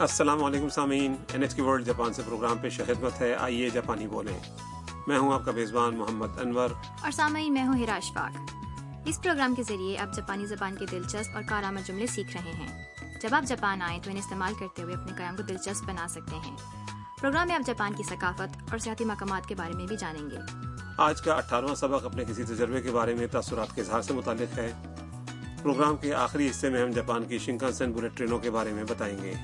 السلام علیکم سامعین N H K world Japan سے پروگرام پیش خدمت ہے۔ آئیے جاپانی بولیں۔ میں ہوں آپ کا میزبان محمد انور۔ اور سامعین میں ہوں ہرا اشفاق۔ اس پروگرام کے ذریعے آپ جاپانی زبان کے دلچسپ اور کارآمد جملے سیکھ رہے ہیں۔ جب آپ جاپان آئیں تو انہیں استعمال کرتے ہوئے اپنے قیام کو دلچسپ بنا سکتے ہیں۔ پروگرام میں آپ جاپان کی ثقافت اور سیاحتی مقامات کے بارے میں بھی جانیں گے۔ آج کا اٹھارہواں سبق اپنے کسی تجربے کے بارے میں تاثرات کے اظہار سے متعلق ہے۔ پروگرام کے آخری حصے میں ہم جاپان کی شنکانسن بلٹ ٹرینوں کے بارے میں بتائیں گے۔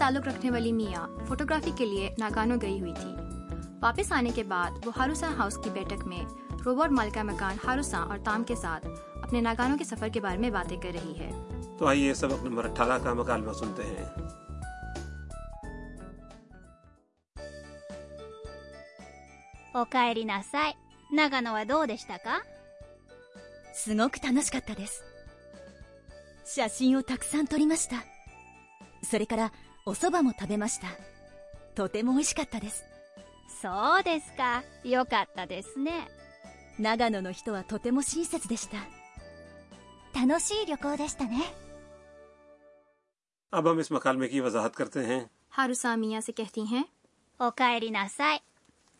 تعلق رکھنے والی میاں فوٹوگرافی کے لیے ناگانو گئی ہوئی تھی واپس آنے کے بعد وہ ہاروسا ہاؤس کی بیٹھک میں روبوٹ مالکہ مکان ہاروسا اور تام کے ساتھ اپنے ناگانوں کے سفر کے بارے میں باتیں کر رہی ہے تو آئیے سبق نمبر اٹھارہ کا مکالمہ سنتے ہیں おかえりなさい長野はどうでしたかすごく楽しかったです写真をたくさん撮りましたそれから お蕎麦も食べましたとても美味しかったですそうですかよかったですね長野の人はとても親切でした楽しい旅行でしたね اب ہم اس مکالمے کی وضاحت کرتے ہیں ہاروسا میاں سے کہتی ہیں おかえりなさい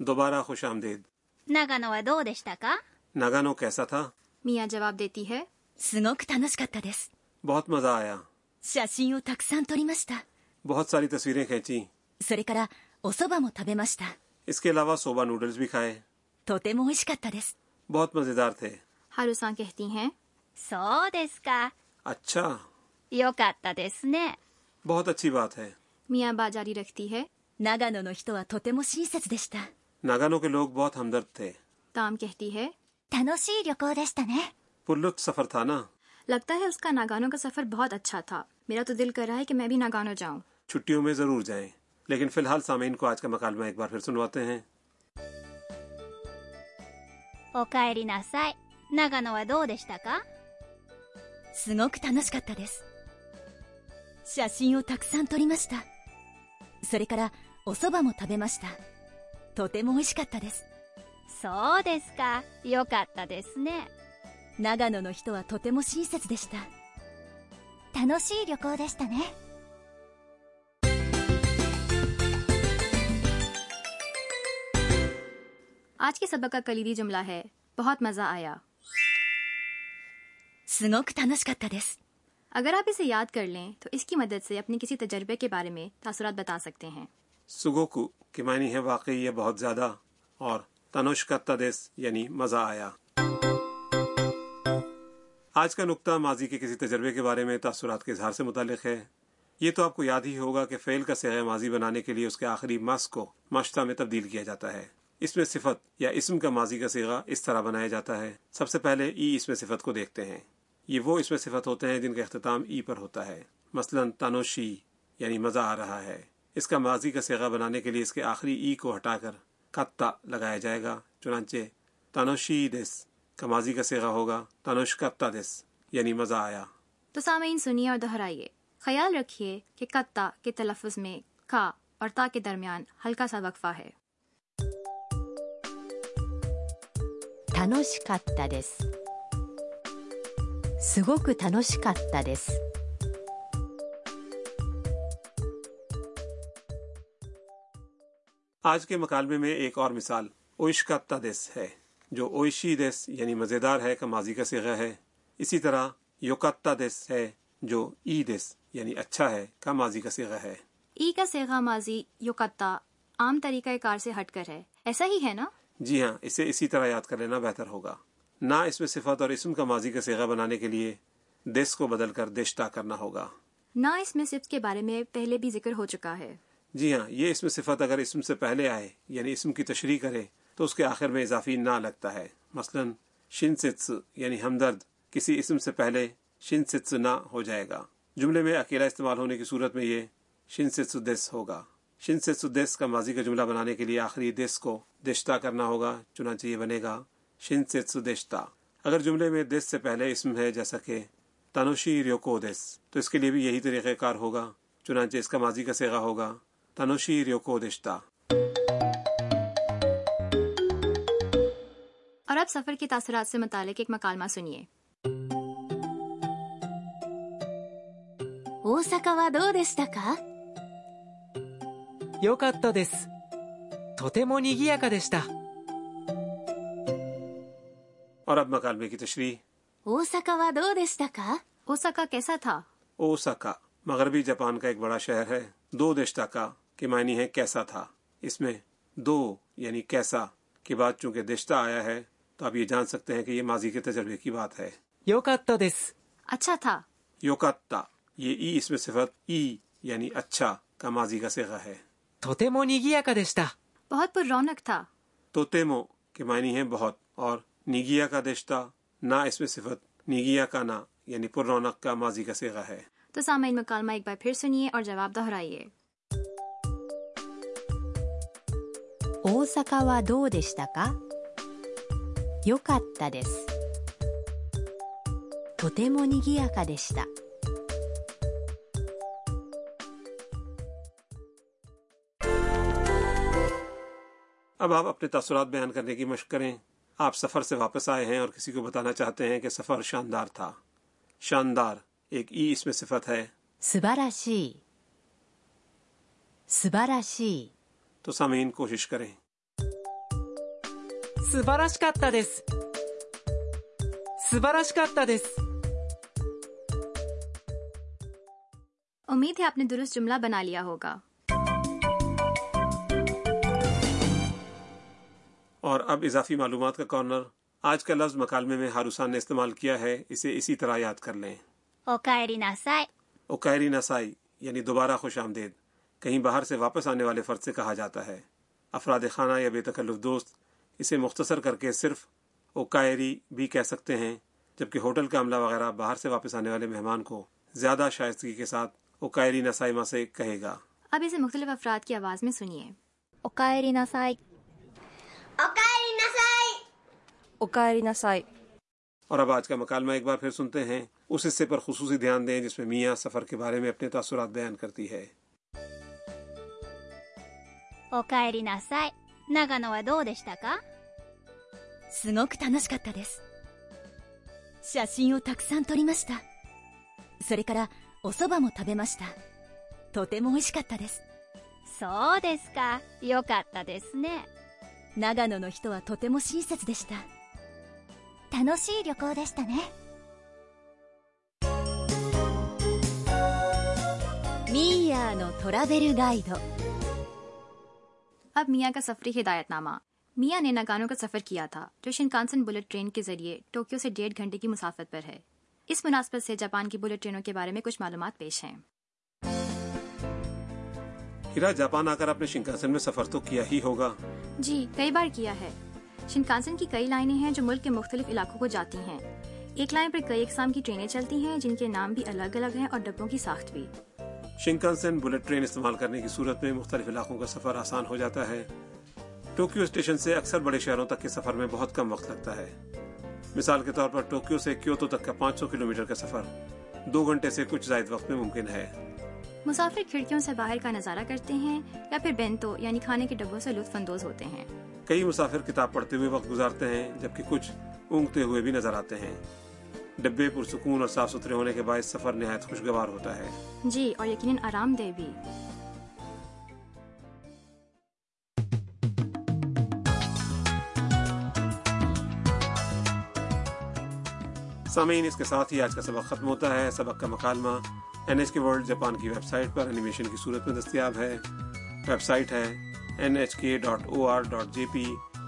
دوبارہ خوش آمدید 長野はどうでしたか ناگانو کیسا تھا میاں جواب دیتی ہے すごく楽しかったです بہت مزہ آیا 写真をたくさん撮りました بہت ساری تصویریں کھینچی それからお蕎麦も食べました اس کے علاوہ صوبہ نوڈلز بھی کھائے とても美味しかったです بہت مزیدار تھے ہاروسا کہتی ہیں そうですか اچھا よかったですね بہت اچھی بات ہے میاں با جاری رکھتی ہے 長野の人はとても親切でした ناگانو کے لوگ بہت ہمدرد تھے تام کہتی ہے 楽しい旅行でしたね پرلطف سفر تھا نا لگتا ہے اس کا ناگانوں کا سفر بہت اچھا تھا میرا تو دل کر رہا ہے کہ میں بھی ناگانو جاؤں چھٹیوں میں ضرور جائیں لیکن فی الحال سامعین کو آج کا مکالمہ ایک بار پھر سنواتے ہیں おかえりなさい長野はどうでしたかすごく楽しかったです写真をたくさん撮りましたそれからお蕎麦も食べましたとても美味しかったですそうですかよかったですね長野の人はとても親切でした楽しい旅行でしたね آج کے سبق کا کلیدی جملہ ہے بہت مزہ آیا すごく楽しかったです اگر آپ اسے یاد کر لیں تو اس کی مدد سے اپنے کسی تجربے کے بارے میں تاثرات بتا سکتے ہیں سگوکو کی معنی ہے واقعی یہ بہت زیادہ اور تنوش کا تدس یعنی مزہ آیا آج کا نقطہ ماضی کے کسی تجربے کے بارے میں تاثرات کے اظہار سے متعلق ہے یہ تو آپ کو یاد ہی ہوگا کہ فعل کا سیاح ماضی بنانے کے لیے اس کے آخری مس کو مشتہ میں تبدیل کیا جاتا ہے اس میں صفت یا اسم کا ماضی کا سیغہ اس طرح بنایا جاتا ہے۔ سب سے پہلے ای اس میں صفت کو دیکھتے ہیں۔ یہ وہ اس میں صفت ہوتے ہیں جن کا اختتام ای پر ہوتا ہے۔ مثلا تانوشی یعنی مزہ آ رہا ہے۔ اس کا ماضی کا سیغہ بنانے کے لیے اس کے آخری ای کو ہٹا کر کتا لگایا جائے گا۔ چنانچہ تانوشی دس کا ماضی کا سیغہ ہوگا۔ تانوش کتا دس یعنی مزہ آیا۔ تو سامعین سنیے اور دہرائیے۔ خیال رکھیے کہ کتا کے تلفظ میں کا اور تا کے درمیان ہلکا سا وقفہ ہے۔ 楽しかったですすごく楽しかったです آج کے مکالمے میں ایک اور مثال اوئش کا تدس ہے جو اوئشی دس یعنی مزیدار ہے کا ماضی کا سیغہ ہے اسی طرح یوکتا دس ہے جو ای دس یعنی اچھا ہے کا ماضی کا سیغہ ہے ای کا سیغہ ماضی یوکتا عام طریقہ کار سے ہٹ کر ہے ایسا ہی ہے نا جی ہاں اسے اسی طرح یاد کر لینا بہتر ہوگا۔ نہ اس میں صفت اور اسم کا ماضی کا سیغہ بنانے کے لیے دس کو بدل کر دشتا کرنا ہوگا۔ نہ اس میں صفت کے بارے میں پہلے بھی ذکر ہو چکا ہے۔ جی ہاں یہ اسم صفت اگر اسم سے پہلے آئے یعنی اسم کی تشریح کرے تو اس کے آخر میں اضافی نہ لگتا ہے۔ مثلا شن ستس یعنی ہمدرد کسی اسم سے پہلے شن ستس نہ ہو جائے گا۔ جملے میں اکیلا استعمال ہونے کی صورت میں یہ شن ستس دس ہوگا۔ شن شنسیتسو دیس کا ماضی کا جملہ بنانے کے لیے آخری دیس کو دشتا کرنا ہوگا، چنانچہ یہ بنے گا، شن شنسیتسو دیشتہ اگر جملے میں دیس سے پہلے اسم ہے جیسا کہ تانوشی ریوکو دیس، تو اس کے لیے بھی یہی طریقہ کار ہوگا، چنانچہ اس کا ماضی کا سیگا ہوگا، تانوشی ریوکو دشتا اور اب سفر کے تاثرات سے متعلق ایک مکالمہ سنیے۔ اوساکا وا دو دشتا کا よかったです。تو نگیا کا رشتہ اور اب مکالمے کی تشریح اوساکا وا دو کا اوساکا کیسا تھا اوساکا مغربی جاپان کا ایک بڑا شہر ہے دو رشتہ کا کے معنی ہے کیسا تھا اس میں دو یعنی کیسا کے بعد چونکہ رشتہ آیا ہے تو آپ یہ جان سکتے ہیں کہ یہ ماضی کے تجربے کی بات ہے یوکاتا دس اچھا تھا یوکاتا یہ ای اس میں صفت ای یعنی اچھا کا ماضی کا صیغہ ہے とても賑やかでした。بہت پر رونق تھا۔ とても کے معنی ہیں بہت اور نگیا کا دشتہ نہ اس میں صفت نگیا کا نہ یعنی پر رونق کا ماضی کا سیغہ ہے۔ تو سامعین مکالمہ ایک بار پھر سنیے اور جواب دہرائیے۔ 大阪はどうでしたか良かったですとても賑やかでした اب آپ اپنے تاثرات بیان کرنے کی مشق کریں۔ آپ سفر سے واپس آئے ہیں اور کسی کو بتانا چاہتے ہیں کہ سفر شاندار تھا۔ شاندار ایک ای اس میں صفت ہے۔ سباراشی۔ سباراشی۔ تو سامعین کوشش کریں۔ کا تدس کا تدس امید ہے آپ نے درست جملہ بنا لیا ہوگا۔ اور اب اضافی معلومات کا کارنر آج کا لفظ مکالمے میں ہاروسان نے استعمال کیا ہے اسے اسی طرح یاد کر لیں۔ اوکائری ناسائی۔ اوکائری نسائی یعنی دوبارہ خوش آمدید کہیں باہر سے واپس آنے والے فرد سے کہا جاتا ہے۔ افراد خانہ یا بے تکلف دوست اسے مختصر کر کے صرف اوکائری بھی کہہ سکتے ہیں جبکہ ہوٹل کا عملہ وغیرہ باہر سے واپس آنے والے مہمان کو زیادہ شائستگی کے ساتھ اوکائری نسائمہ سے کہے گا۔ اب اسے مختلف افراد کی آواز میں سنیے۔ اوکائری نسائی おかえりなさい。اور اب آج کا مکالمہ ایک بار پھر سنتے ہیں۔ اس حصے پر خصوصی دھیان دیں جس میں میاں سفر کے بارے میں اپنے تاثرات بیان کرتی ہے۔ 長野の人はとても親切でした。楽しい旅行でしたね。ミーヤーのトラベルガイド。اب میاں کا سفری ہدایت نامہ۔ میاں نے ناگانو کا سفر کیا تھا جو شنکانسن بلٹ ٹرین کے ذریعے ٹوکیو سے ڈیڑھ گھنٹے کی مسافت پر ہے۔ اس مناسبت سے جاپان کی بلٹ ٹرینوں کے بارے میں کچھ معلومات پیش ہیں۔ ہیرا جاپان آ کر آپ نے شنکانسن میں سفر تو کیا ہی ہوگا۔ جی کئی بار کیا ہے۔ شنکانسن کی کئی لائنیں ہیں جو ملک کے مختلف علاقوں کو جاتی ہیں۔ ایک لائن پر کئی اقسام کی ٹرینیں چلتی ہیں جن کے نام بھی الگ الگ ہیں اور ڈبوں کی ساخت بھی۔ شنکانسن بلٹ ٹرین استعمال کرنے کی صورت میں مختلف علاقوں کا سفر آسان ہو جاتا ہے۔ ٹوکیو اسٹیشن سے اکثر بڑے شہروں تک کے سفر میں بہت کم وقت لگتا ہے۔ مثال کے طور پر ٹوکیو سے کیوتو تک کا پانچ سو کلومیٹر کا سفر دو گھنٹے سے کچھ زائد وقت میں ممکن ہے۔ مسافر کھڑکیوں سے باہر کا نظارہ کرتے ہیں یا پھر بینتو یعنی کھانے کے ڈبوں سے لطف اندوز ہوتے ہیں۔ کئی مسافر کتاب پڑھتے ہوئے وقت گزارتے ہیں جبکہ کچھ اونگتے ہوئے بھی نظر آتے ہیں۔ ڈبے پرسکون اور صاف ستھرے ہونے کے باعث سفر نہایت خوشگوار ہوتا ہے۔ جی اور یقیناً آرام دہ بھی۔ سامعین، اس کے ساتھ ہی آج کا سبق ختم ہوتا ہے۔ سبق کا مکالمہ N H K world Japan کی ویب سائٹ پر انیمیشن کی صورت میں دستیاب ہے۔ ویب سائٹ ہے N H K dot O R dot J P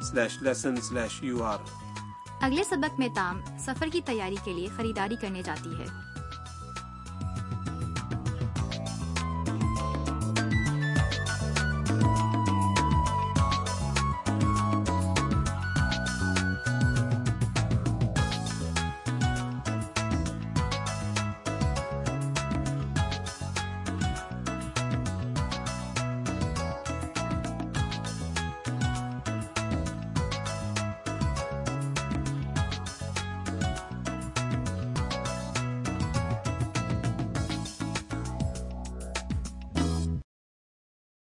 slash lesson slash U R اگلے سبق میں تام سفر کی تیاری کے لیے خریداری کرنے جاتی ہے۔